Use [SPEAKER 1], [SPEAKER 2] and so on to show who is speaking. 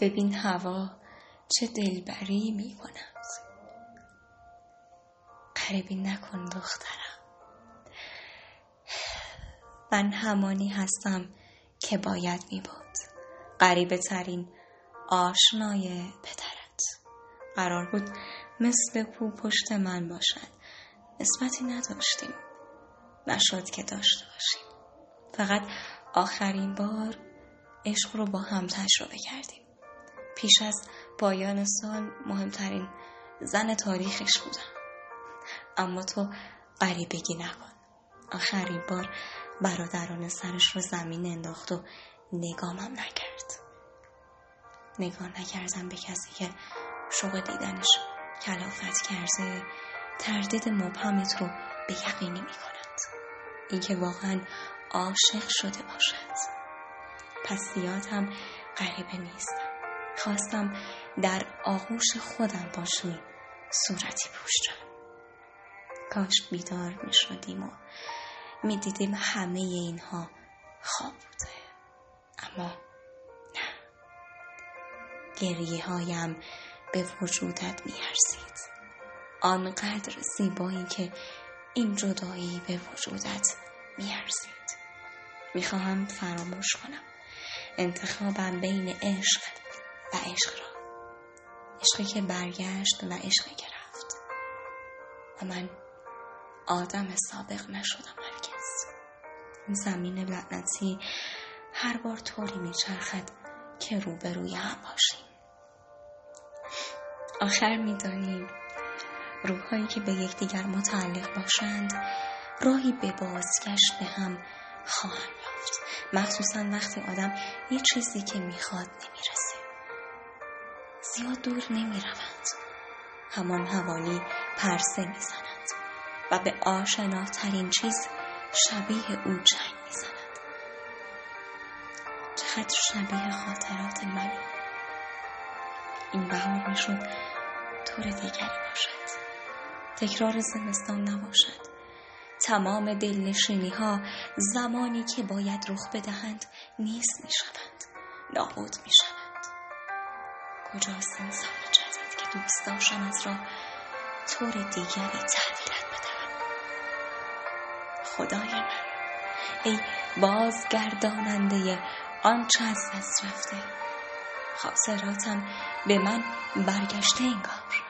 [SPEAKER 1] ببین هوا چه دلبری می کند قریبی نکن دخترم. من همانی هستم که باید می بود غریبه ترین آشنای پدرت. قرار بود مثل کو پشت من باشد نسبتی نداشتیم. نشد که داشته باشیم. فقط آخرین بار عشق رو با هم تجربه کردیم. پیش از پایان سال مهمترین زن تاریخش بودم. اما تو غریبگی نکن آخرین بار برادران سرش رو زمین انداخت و نگامم نکرد. نگاه نکردم به کسی که شوق دیدنش کلافت کرده تردید مبهمت رو به یقینی می کند اینکه واقعا عاشق شده باشد. پس زیاد هم غریبه نیستم خواستم در آغوش خودم باشی. صورتی پوشم کاش بیدار می شدیم و می دیدیم همه اینها خواب بوده. اما نه. گریه هایم به وجودت می ارزید آنقدر زیبایی که این جدایی به وجودت می ارزید می خواهم فراموش کنم. انتخابم بین عشق و عشق را. عشقی که برگشت و عشقی که رفت. و من آدم سابق نشدم هرگز. این زمین لعنتی هر بار طوری میچرخد که روبروی هم باشیم. آخر می‌دانیم روحهایی که به یکدیگر متعلق باشند راهی به بازگشت به هم خواهند یافت. مخصوصا وقتی آدم یه چیزی که می‌خواد نمی‌رسه زیاد دور نمی‌روند. همان حوالی پرسه می‌زنند و به آشناترین چیز شبیه او چنگ می‌زند. چقدر شبیه خاطرات منی. این بهار می‌شد طور دیگری باشد. تکرار زمستان نباشد. تمام دلنشینی ها زمانی که باید رخ بدهند نیست می شوند نابود می شوند کجاست این سال جدید که دوست داشتم را طور دیگری تحویلت بدهم خدای من. ای بازگرداننده آنچه از دست رفته خاطراتم به من برگشته انگار.